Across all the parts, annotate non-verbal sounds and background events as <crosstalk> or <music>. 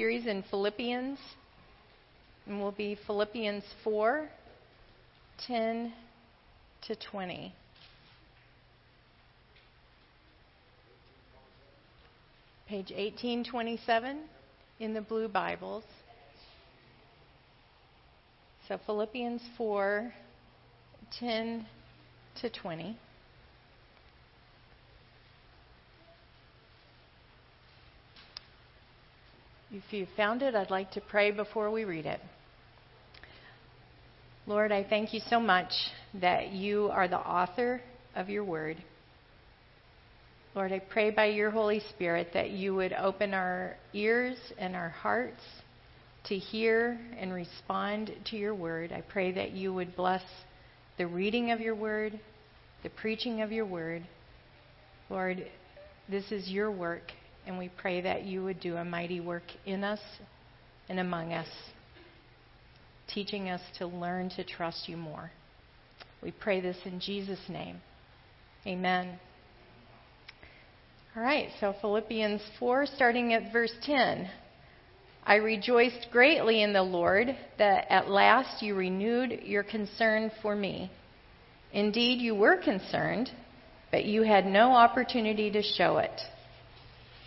series in Philippians, and will be Philippians 4 10 to 20. Page 1827 in the blue Bibles. So Philippians 4 10 to 20. If you found it, I'd like to pray before we read it. Lord, I thank you so much that you are the author of your word. Lord, I pray by your Holy Spirit that you would open our ears and our hearts to hear and respond to your word. I pray that you would bless the reading of your word, the preaching of your word. Lord, this is your work, and we pray that you would do a mighty work in us and among us, teaching us to learn to trust you more. We pray this in Jesus' name. Amen. All right, so Philippians 4, starting at verse 10. I rejoiced greatly in the Lord that at last you renewed your concern for me. Indeed, you were concerned, but you had no opportunity to show it.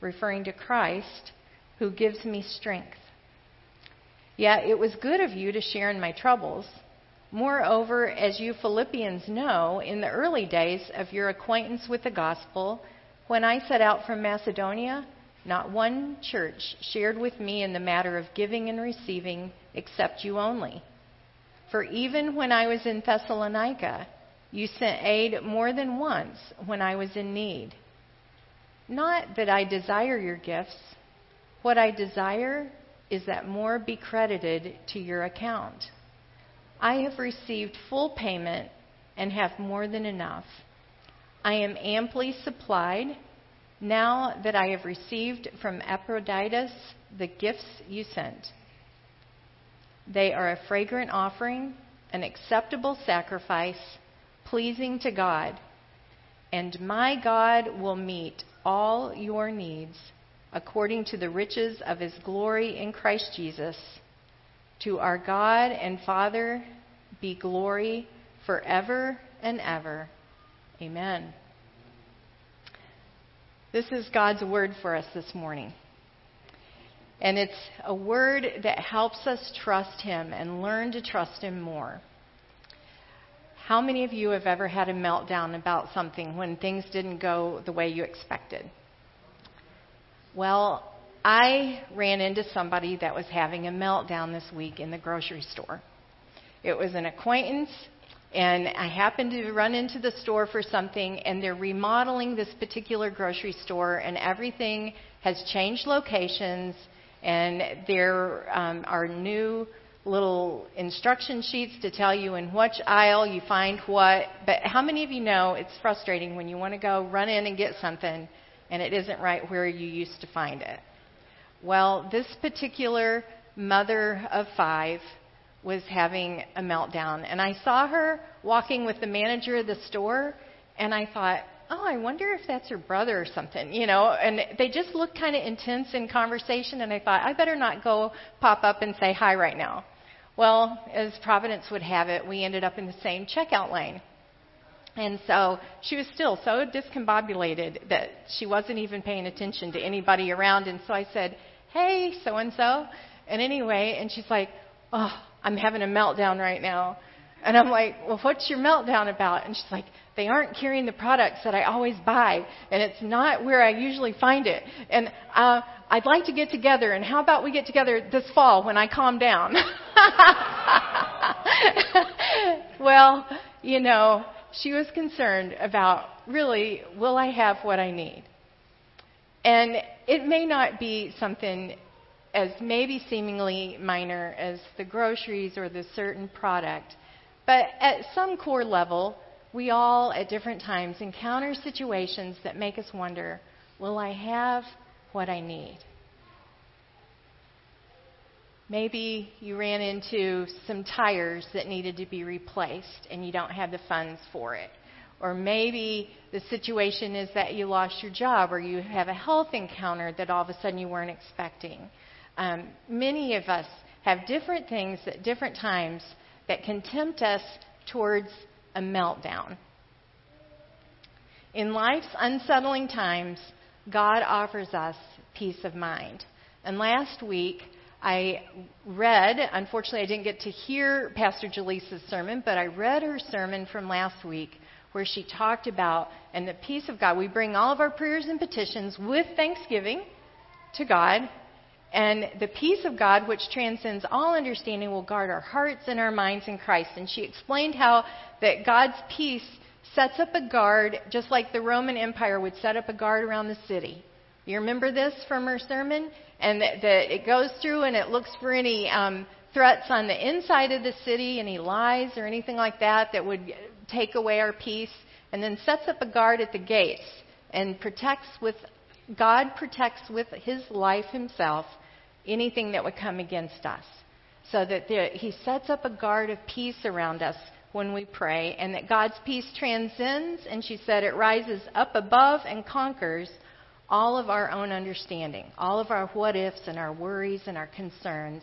referring to Christ, who gives me strength. Yet it was good of you to share in my troubles. Moreover, as you Philippians know, in the early days of your acquaintance with the gospel, when I set out from Macedonia, not one church shared with me in the matter of giving and receiving except you only. For even when I was in Thessalonica, you sent aid more than once when I was in need. Not that I desire your gifts. What I desire is that more be credited to your account. I have received full payment and have more than enough. I am amply supplied now that I have received from Epaphroditus the gifts you sent. They are a fragrant offering, an acceptable sacrifice, pleasing to God. And my God will meet all your needs according to the riches of his glory in Christ Jesus. To our God and Father be glory forever and ever. Amen. This is God's word for us this morning. And it's a word that helps us trust Him and learn to trust Him more. How many of you have ever had a meltdown about something when things didn't go the way you expected? Well, I ran into somebody that was having a meltdown this week in the grocery store. It was an acquaintance, and I happened to run into the store for something, and they're remodeling this particular grocery store, and everything has changed locations, and there um, are new little instruction sheets to tell you in which aisle you find what. But how many of you know it's frustrating when you want to go run in and get something and it isn't right where you used to find it? Well, this particular mother of five was having a meltdown. And I saw her walking with the manager of the store, and I thought, oh, I wonder if that's her brother or something, you know. And they just looked kind of intense in conversation, and I thought, I better not go pop up and say hi right now. Well, as Providence would have it, we ended up in the same checkout lane. And so she was still so discombobulated that she wasn't even paying attention to anybody around. And so I said, Hey, so and so. And anyway, and she's like, Oh, I'm having a meltdown right now. And I'm like, well, what's your meltdown about? And she's like, they aren't carrying the products that I always buy, and it's not where I usually find it. And uh, I'd like to get together, and how about we get together this fall when I calm down? <laughs> well, you know, she was concerned about really, will I have what I need? And it may not be something as maybe seemingly minor as the groceries or the certain product. But at some core level, we all at different times encounter situations that make us wonder will I have what I need? Maybe you ran into some tires that needed to be replaced and you don't have the funds for it. Or maybe the situation is that you lost your job or you have a health encounter that all of a sudden you weren't expecting. Um, many of us have different things at different times that can tempt us towards a meltdown. In life's unsettling times, God offers us peace of mind. And last week, I read, unfortunately, I didn't get to hear Pastor Jaleesa's sermon, but I read her sermon from last week where she talked about, and the peace of God. We bring all of our prayers and petitions with thanksgiving to God, and the peace of God, which transcends all understanding, will guard our hearts and our minds in Christ. And she explained how that God's peace sets up a guard, just like the Roman Empire would set up a guard around the city. You remember this from her sermon? And that, that it goes through and it looks for any um, threats on the inside of the city, any lies or anything like that that would take away our peace, and then sets up a guard at the gates and protects with God protects with his life himself anything that would come against us. So that there, he sets up a guard of peace around us when we pray, and that God's peace transcends, and she said it rises up above and conquers all of our own understanding, all of our what ifs and our worries and our concerns.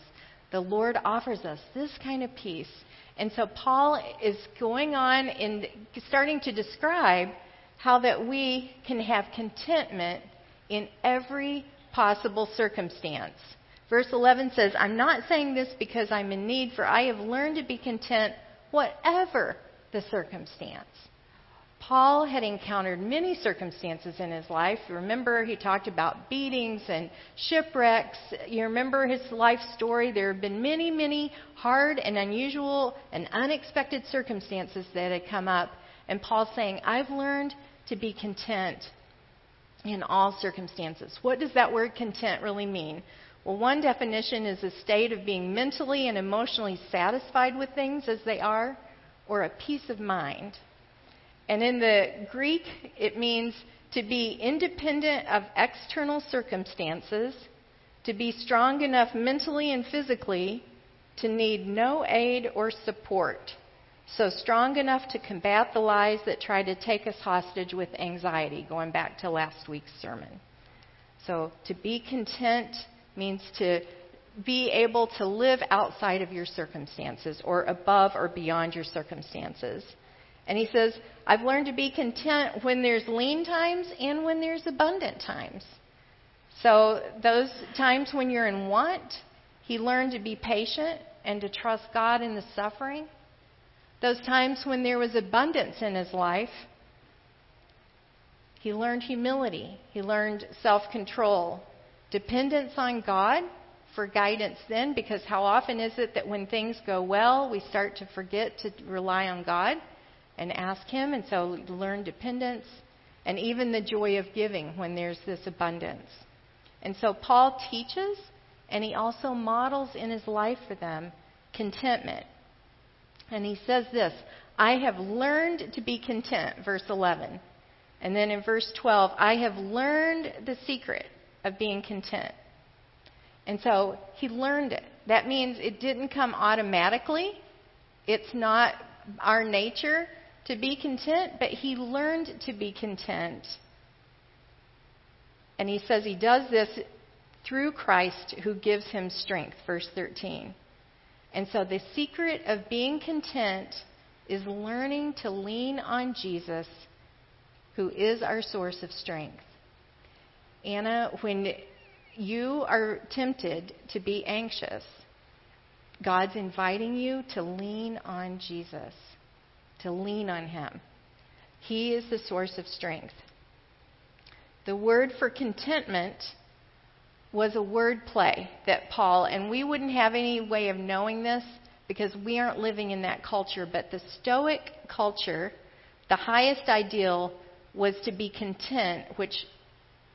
The Lord offers us this kind of peace. And so Paul is going on and starting to describe how that we can have contentment in every possible circumstance. Verse 11 says, I'm not saying this because I'm in need, for I have learned to be content whatever the circumstance. Paul had encountered many circumstances in his life. Remember, he talked about beatings and shipwrecks. You remember his life story. There have been many, many hard and unusual and unexpected circumstances that had come up. And Paul's saying, I've learned to be content in all circumstances. What does that word content really mean? Well, one definition is a state of being mentally and emotionally satisfied with things as they are, or a peace of mind. And in the Greek, it means to be independent of external circumstances, to be strong enough mentally and physically to need no aid or support. So strong enough to combat the lies that try to take us hostage with anxiety, going back to last week's sermon. So to be content means to be able to live outside of your circumstances or above or beyond your circumstances. And he says, I've learned to be content when there's lean times and when there's abundant times. So, those times when you're in want, he learned to be patient and to trust God in the suffering. Those times when there was abundance in his life, he learned humility, he learned self control, dependence on God for guidance then, because how often is it that when things go well, we start to forget to rely on God and ask Him? And so learn dependence and even the joy of giving when there's this abundance. And so Paul teaches and he also models in his life for them contentment. And he says this I have learned to be content, verse 11. And then in verse 12, I have learned the secret of being content. And so he learned it. That means it didn't come automatically. It's not our nature to be content, but he learned to be content. And he says he does this through Christ who gives him strength, verse 13. And so the secret of being content is learning to lean on Jesus, who is our source of strength. Anna, when you are tempted to be anxious, God's inviting you to lean on Jesus, to lean on Him. He is the source of strength. The word for contentment was a word play that Paul, and we wouldn't have any way of knowing this because we aren't living in that culture, but the Stoic culture, the highest ideal was to be content, which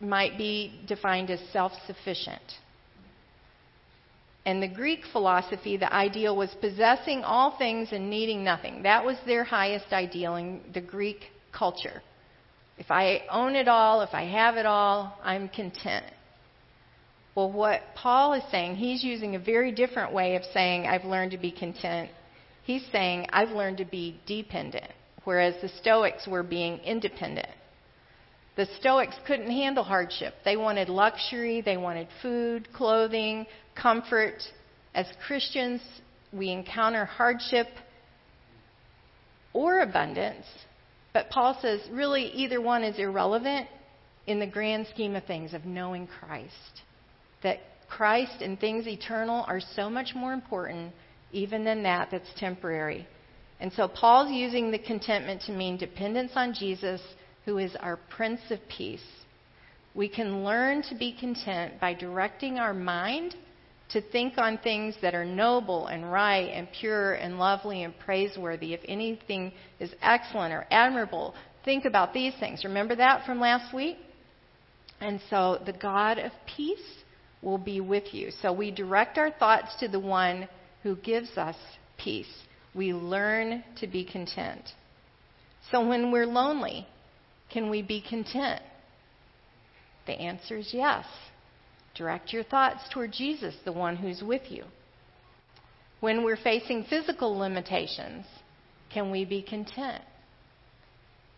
might be defined as self sufficient. And the Greek philosophy, the ideal was possessing all things and needing nothing. That was their highest ideal in the Greek culture. If I own it all, if I have it all, I'm content. Well, what Paul is saying, he's using a very different way of saying, I've learned to be content. He's saying, I've learned to be dependent, whereas the Stoics were being independent. The Stoics couldn't handle hardship. They wanted luxury, they wanted food, clothing, comfort. As Christians, we encounter hardship or abundance, but Paul says really either one is irrelevant in the grand scheme of things of knowing Christ. That Christ and things eternal are so much more important even than that that's temporary. And so Paul's using the contentment to mean dependence on Jesus, who is our Prince of Peace. We can learn to be content by directing our mind to think on things that are noble and right and pure and lovely and praiseworthy. If anything is excellent or admirable, think about these things. Remember that from last week? And so the God of peace will be with you. So we direct our thoughts to the one who gives us peace. We learn to be content. So when we're lonely, can we be content? The answer is yes. Direct your thoughts toward Jesus, the one who's with you. When we're facing physical limitations, can we be content?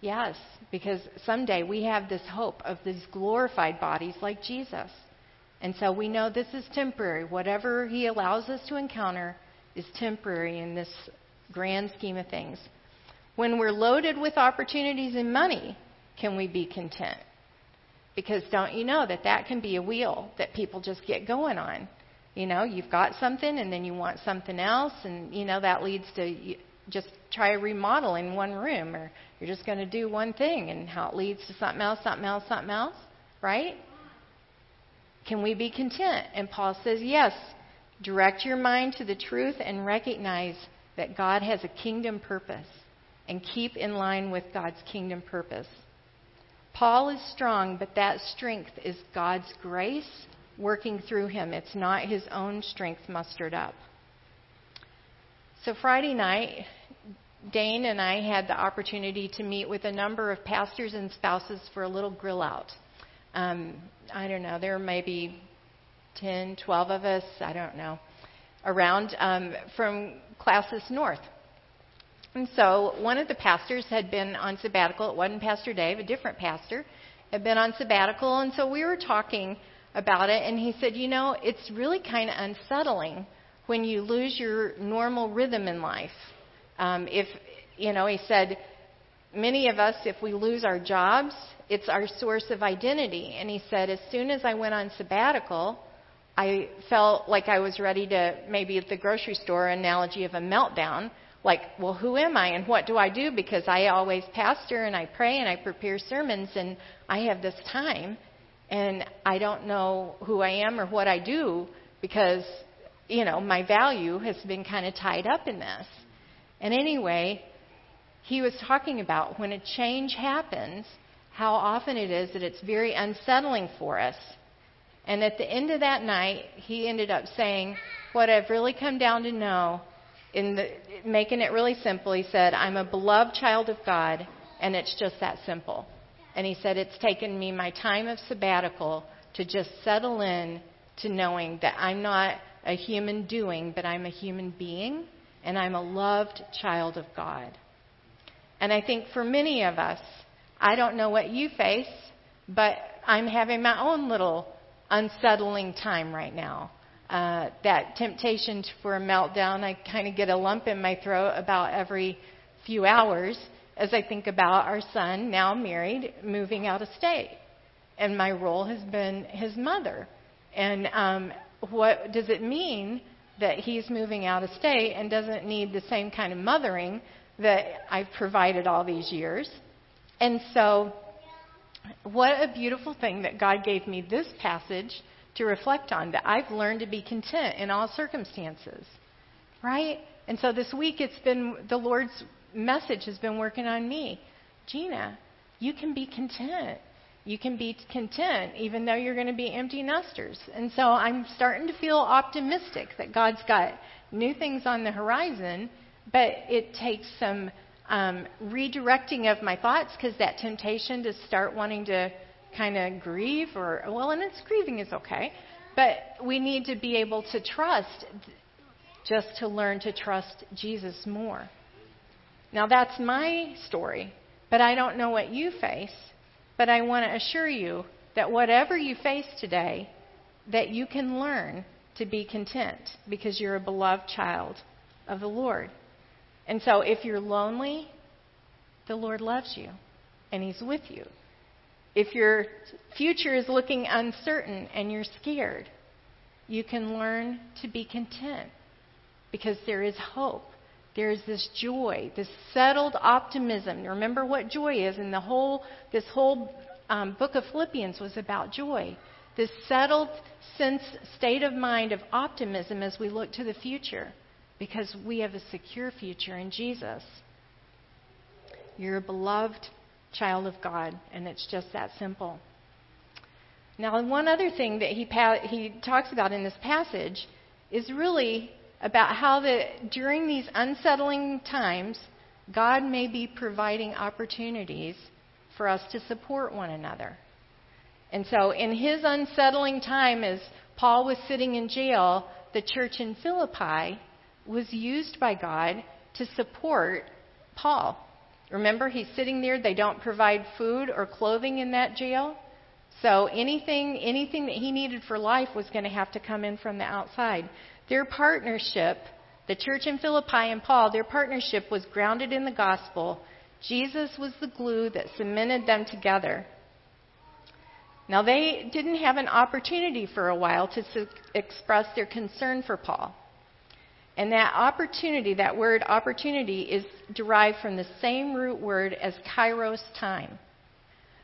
Yes, because someday we have this hope of these glorified bodies like Jesus. And so we know this is temporary. Whatever He allows us to encounter is temporary in this grand scheme of things. When we're loaded with opportunities and money, can we be content? Because don't you know that that can be a wheel that people just get going on? You know, you've got something and then you want something else, and, you know, that leads to just try a remodel in one room, or you're just going to do one thing, and how it leads to something else, something else, something else, right? Can we be content? And Paul says, yes. Direct your mind to the truth and recognize that God has a kingdom purpose and keep in line with God's kingdom purpose. Paul is strong, but that strength is God's grace working through him. It's not his own strength mustered up. So Friday night, Dane and I had the opportunity to meet with a number of pastors and spouses for a little grill out. Um, I don't know, there were maybe 10, 12 of us, I don't know, around um, from Classis North. And so one of the pastors had been on sabbatical. It wasn't Pastor Dave, a different pastor had been on sabbatical. And so we were talking about it, and he said, You know, it's really kind of unsettling when you lose your normal rhythm in life. Um, if, you know, he said, many of us, if we lose our jobs, it's our source of identity. And he said, as soon as I went on sabbatical, I felt like I was ready to, maybe at the grocery store analogy of a meltdown like, well, who am I and what do I do? Because I always pastor and I pray and I prepare sermons and I have this time and I don't know who I am or what I do because, you know, my value has been kind of tied up in this. And anyway, he was talking about when a change happens, how often it is that it's very unsettling for us. And at the end of that night, he ended up saying, What I've really come down to know in the, making it really simple, he said, I'm a beloved child of God, and it's just that simple. And he said, It's taken me my time of sabbatical to just settle in to knowing that I'm not a human doing, but I'm a human being, and I'm a loved child of God. And I think for many of us, I don't know what you face, but I'm having my own little unsettling time right now uh, that temptation for a meltdown. I kind of get a lump in my throat about every few hours as I think about our son, now married, moving out of state. And my role has been his mother. And um, what does it mean that he's moving out of state and doesn't need the same kind of mothering that I've provided all these years? And so, what a beautiful thing that God gave me this passage to reflect on that I've learned to be content in all circumstances. Right? And so this week it's been the Lord's message has been working on me. Gina, you can be content you can be content even though you're going to be empty nesters. And so I'm starting to feel optimistic that God's got new things on the horizon, but it takes some um, redirecting of my thoughts because that temptation to start wanting to kind of grieve or, well, and it's grieving is okay, but we need to be able to trust just to learn to trust Jesus more. Now, that's my story, but I don't know what you face. But I want to assure you that whatever you face today, that you can learn to be content because you're a beloved child of the Lord. And so if you're lonely, the Lord loves you and He's with you. If your future is looking uncertain and you're scared, you can learn to be content because there is hope. There's this joy, this settled optimism. Remember what joy is, and the whole this whole um, book of Philippians was about joy. This settled sense, state of mind of optimism as we look to the future, because we have a secure future in Jesus. You're a beloved child of God, and it's just that simple. Now, one other thing that he, he talks about in this passage is really about how that during these unsettling times, God may be providing opportunities for us to support one another. And so, in his unsettling time, as Paul was sitting in jail, the church in Philippi was used by God to support Paul. Remember, he's sitting there. They don't provide food or clothing in that jail. So anything, anything that he needed for life was going to have to come in from the outside. Their partnership, the church in Philippi and Paul, their partnership was grounded in the gospel. Jesus was the glue that cemented them together. Now, they didn't have an opportunity for a while to su- express their concern for Paul. And that opportunity, that word opportunity, is derived from the same root word as kairos time.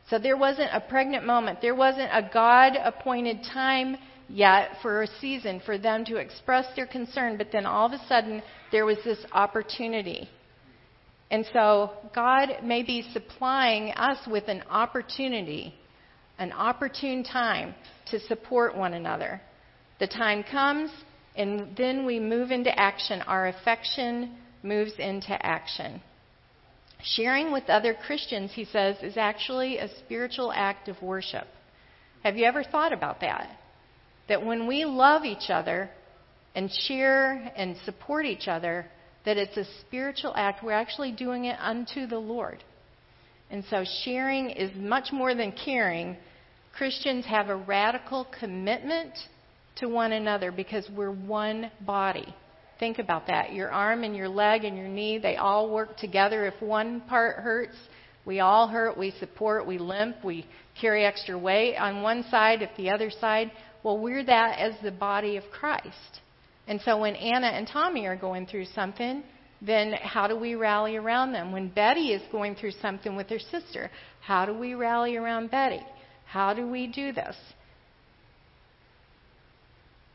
So there wasn't a pregnant moment. There wasn't a God appointed time yet for a season for them to express their concern, but then all of a sudden there was this opportunity. And so God may be supplying us with an opportunity, an opportune time to support one another. The time comes, and then we move into action. Our affection moves into action. Sharing with other Christians, he says, is actually a spiritual act of worship. Have you ever thought about that? that when we love each other and share and support each other, that it's a spiritual act. We're actually doing it unto the Lord. And so sharing is much more than caring. Christians have a radical commitment to one another because we're one body. Think about that. Your arm and your leg and your knee, they all work together. If one part hurts, we all hurt, we support, we limp, we carry extra weight on one side. If the other side, well, we're that as the body of Christ. And so when Anna and Tommy are going through something, then how do we rally around them? When Betty is going through something with her sister, how do we rally around Betty? How do we do this?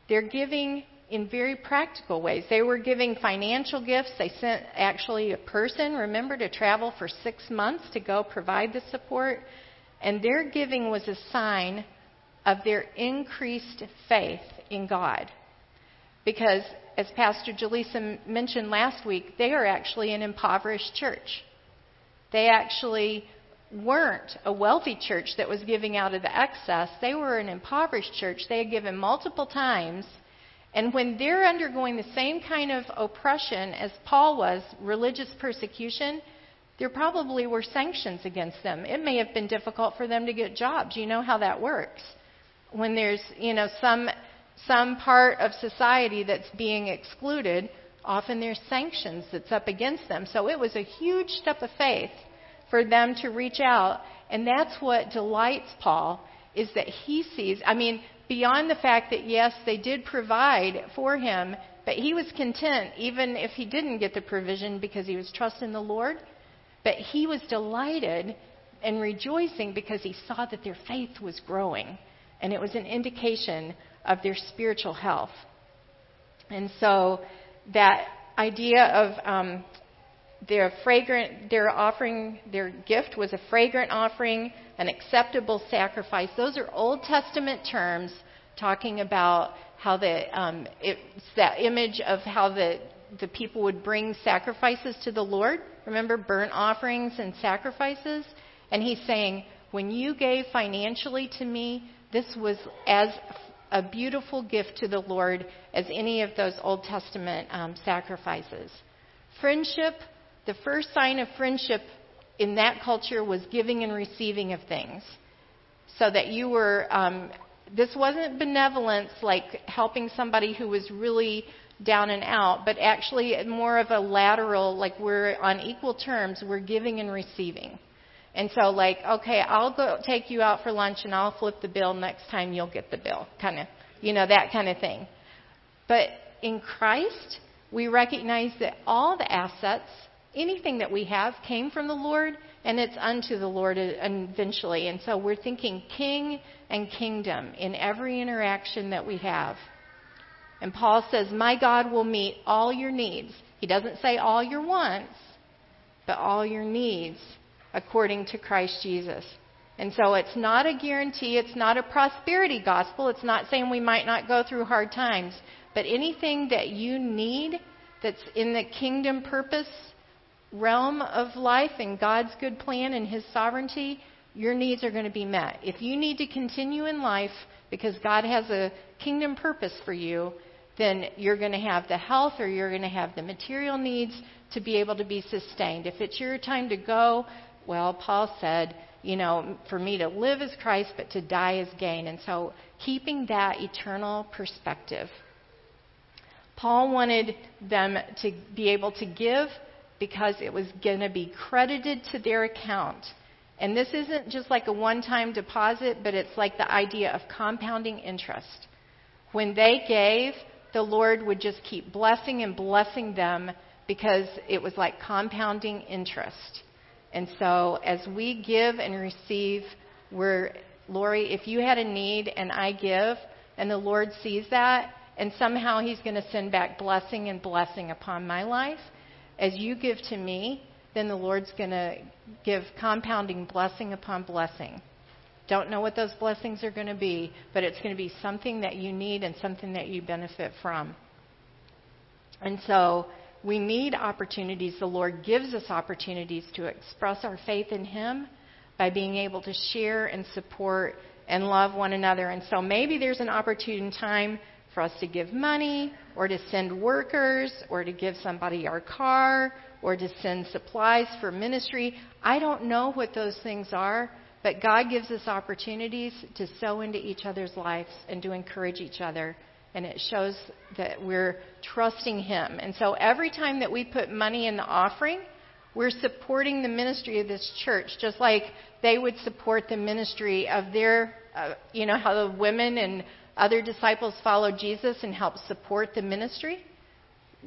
They're giving in very practical ways. They were giving financial gifts. They sent actually a person, remember, to travel for six months to go provide the support. And their giving was a sign of their increased faith in God. Because, as Pastor Jaleesa mentioned last week, they are actually an impoverished church. They actually weren't a wealthy church that was giving out of the excess. They were an impoverished church. They had given multiple times. And when they're undergoing the same kind of oppression as Paul was, religious persecution, there probably were sanctions against them. It may have been difficult for them to get jobs. You know how that works when there's, you know, some, some part of society that's being excluded, often there's sanctions that's up against them. So it was a huge step of faith for them to reach out. And that's what delights Paul, is that he sees, I mean, beyond the fact that, yes, they did provide for him, but he was content even if he didn't get the provision because he was trusting the Lord. But he was delighted and rejoicing because he saw that their faith was growing and it was an indication of their spiritual health. And so that idea of um, their fragrant, their offering, their gift was a fragrant offering, an acceptable sacrifice. Those are Old Testament terms talking about how the um, it's that image of how the the people would bring sacrifices to the Lord. Remember burnt offerings and sacrifices, and he's saying, when you gave financially to me, this was as a beautiful gift to the Lord as any of those Old Testament um, sacrifices. Friendship, the first sign of friendship in that culture was giving and receiving of things. So that you were, um, this wasn't benevolence like helping somebody who was really down and out, but actually more of a lateral, like we're on equal terms, we're giving and receiving. And so, like, okay, I'll go take you out for lunch and I'll flip the bill next time you'll get the bill. Kind of, you know, that kind of thing. But in Christ, we recognize that all the assets, anything that we have, came from the Lord and it's unto the Lord eventually. And so we're thinking king and kingdom in every interaction that we have. And Paul says, My God will meet all your needs. He doesn't say all your wants, but all your needs according to Christ Jesus. And so it's not a guarantee, it's not a prosperity gospel. It's not saying we might not go through hard times, but anything that you need that's in the kingdom purpose realm of life and God's good plan and His sovereignty, your needs are going to be met. If you need to continue in life because God has a kingdom purpose for you, then you're going to have the health or you're going to have the material needs to be able to be sustained. If it's your time to go, well, Paul said, you know, for me to live is Christ, but to die is gain. And so keeping that eternal perspective. Paul wanted them to be able to give because it was going to be credited to their account. And this isn't just like a one time deposit, but it's like the idea of compounding interest. When they gave, the Lord would just keep blessing and blessing them because it was like compounding interest. And so as we give and receive, we're, Lori, if you had a need and I give, and the Lord sees that, and somehow He's going to send back blessing and blessing upon my life, as you give to me, then the Lord's going to give compounding blessing upon blessing. Don't know what those blessings are going to be, but it's going to be something that you need and something that you benefit from. And so we need opportunities. The Lord gives us opportunities to express our faith in Him by being able to share and support and love one another. And so maybe there's an opportune time for us to give money or to send workers or to give somebody our car or to send supplies for ministry. I don't know what those things are, but God gives us opportunities to sow into each other's lives and to encourage each other and it shows that we're trusting Him. And so every time that we put money in the offering, we're supporting the ministry of this church, just like they would support the ministry of their, uh, you know, how the women and other disciples followed Jesus and helped support the ministry.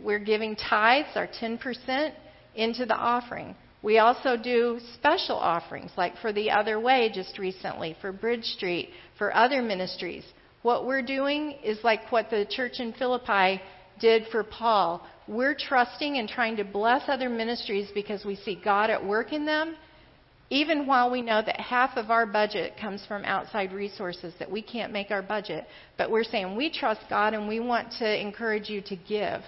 We're giving tithes, our 10%, into the offering. We also do special offerings, like for the Other Way just recently, for Bridge Street, for other ministries. What we're doing is like what the church in Philippi did for Paul. We're trusting and trying to bless other ministries because we see God at work in them, even while we know that half of our budget comes from outside resources, that we can't make our budget. But we're saying we trust God and we want to encourage you to give.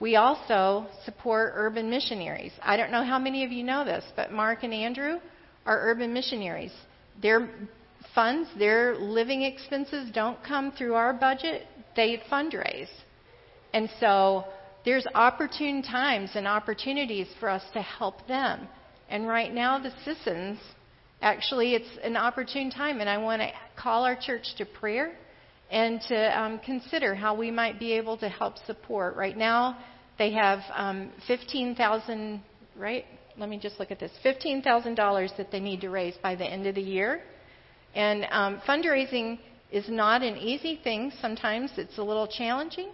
We also support urban missionaries. I don't know how many of you know this, but Mark and Andrew are urban missionaries. They're funds, their living expenses don't come through our budget, they fundraise. And so there's opportune times and opportunities for us to help them. And right now, the Sissons, actually, it's an opportune time, and I want to call our church to prayer and to um, consider how we might be able to help support. Right now, they have um, 15,000, right? Let me just look at this $15,000 that they need to raise by the end of the year. And um, fundraising is not an easy thing. Sometimes it's a little challenging.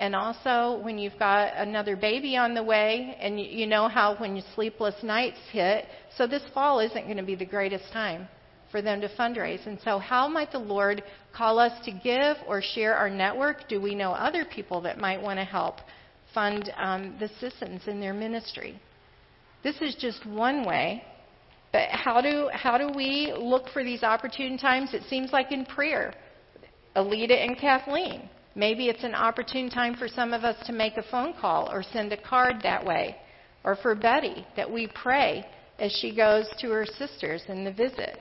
And also, when you've got another baby on the way, and you know how when sleepless nights hit, so this fall isn't going to be the greatest time for them to fundraise. And so, how might the Lord call us to give or share our network? Do we know other people that might want to help fund um, the Sissons in their ministry. This is just one way. But how do, how do we look for these opportune times? It seems like in prayer. Alita and Kathleen. Maybe it's an opportune time for some of us to make a phone call or send a card that way. Or for Betty, that we pray as she goes to her sisters in the visit.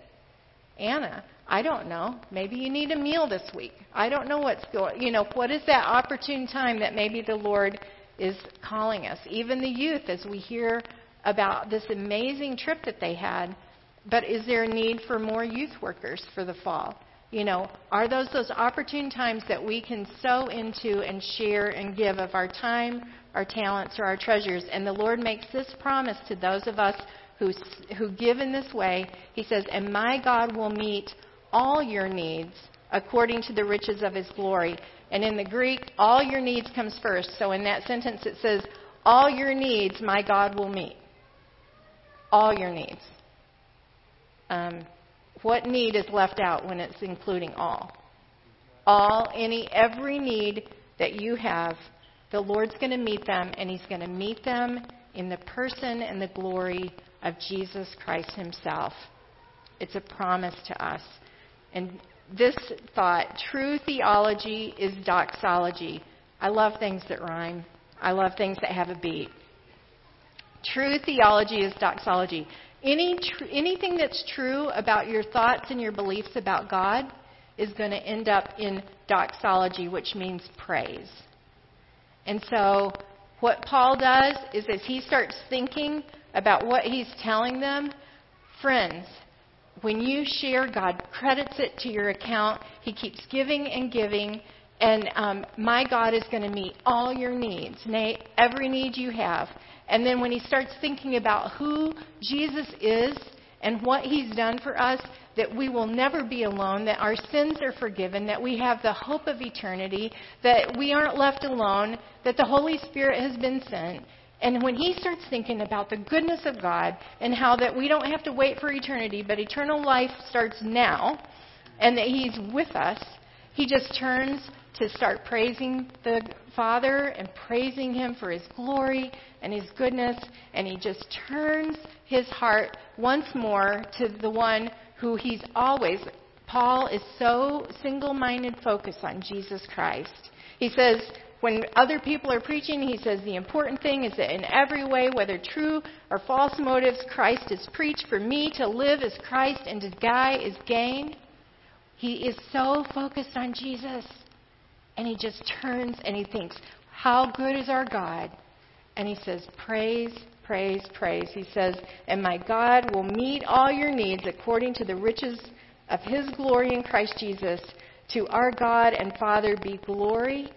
Anna, I don't know. Maybe you need a meal this week. I don't know what's going. You know, what is that opportune time that maybe the Lord is calling us? Even the youth, as we hear about this amazing trip that they had. But is there a need for more youth workers for the fall? You know, are those those opportune times that we can sow into and share and give of our time, our talents, or our treasures? And the Lord makes this promise to those of us who who give in this way. He says, "And my God will meet all your needs according to the riches of His glory." And in the Greek, all your needs comes first. So in that sentence, it says, "All your needs, my God will meet." All your needs. Um, what need is left out when it's including all? All, any, every need that you have, the Lord's going to meet them, and He's going to meet them in the person and the glory of Jesus Christ Himself. It's a promise to us. And this thought, true theology is doxology. I love things that rhyme. I love things that have a beat. True theology is doxology. Any tr- anything that's true about your thoughts and your beliefs about God is going to end up in doxology, which means praise. And so, what Paul does is as he starts thinking about what he's telling them, friends, when you share, God credits it to your account. He keeps giving and giving. And um, my God is going to meet all your needs, nay, every need you have. And then when he starts thinking about who Jesus is and what he's done for us, that we will never be alone, that our sins are forgiven, that we have the hope of eternity, that we aren't left alone, that the Holy Spirit has been sent. And when he starts thinking about the goodness of God and how that we don't have to wait for eternity, but eternal life starts now, and that he's with us, he just turns to start praising the Father and praising Him for His glory and His goodness, and he just turns his heart once more to the one who he's always. Paul is so single minded focused on Jesus Christ. He says, when other people are preaching, he says the important thing is that in every way, whether true or false motives, Christ is preached. For me to live is Christ and to die is gain. He is so focused on Jesus. And he just turns and he thinks, How good is our God? And he says, Praise, praise, praise. He says, And my God will meet all your needs according to the riches of his glory in Christ Jesus. To our God and Father be glory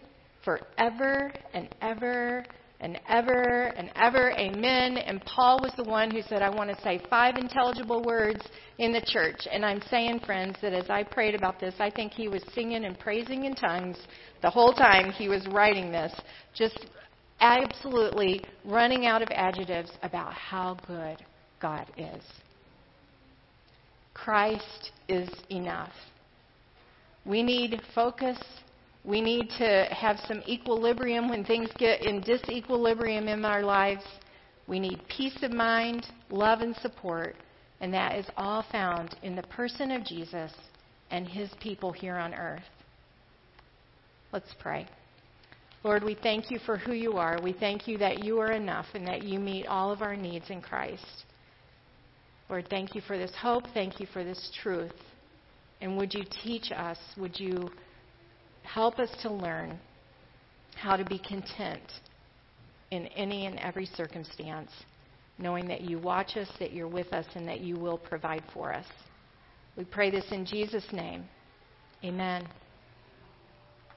forever and ever and ever and ever. Amen. And Paul was the one who said, I want to say five intelligible words in the church. And I'm saying, friends, that as I prayed about this, I think he was singing and praising in tongues the whole time he was writing this, just absolutely running out of adjectives about how good God is. Christ is enough. We need focus we need to have some equilibrium when things get in disequilibrium in our lives. We need peace of mind, love, and support. And that is all found in the person of Jesus and his people here on earth. Let's pray. Lord, we thank you for who you are. We thank you that you are enough and that you meet all of our needs in Christ. Lord, thank you for this hope. Thank you for this truth. And would you teach us? Would you Help us to learn how to be content in any and every circumstance, knowing that you watch us, that you're with us, and that you will provide for us. We pray this in Jesus' name. Amen.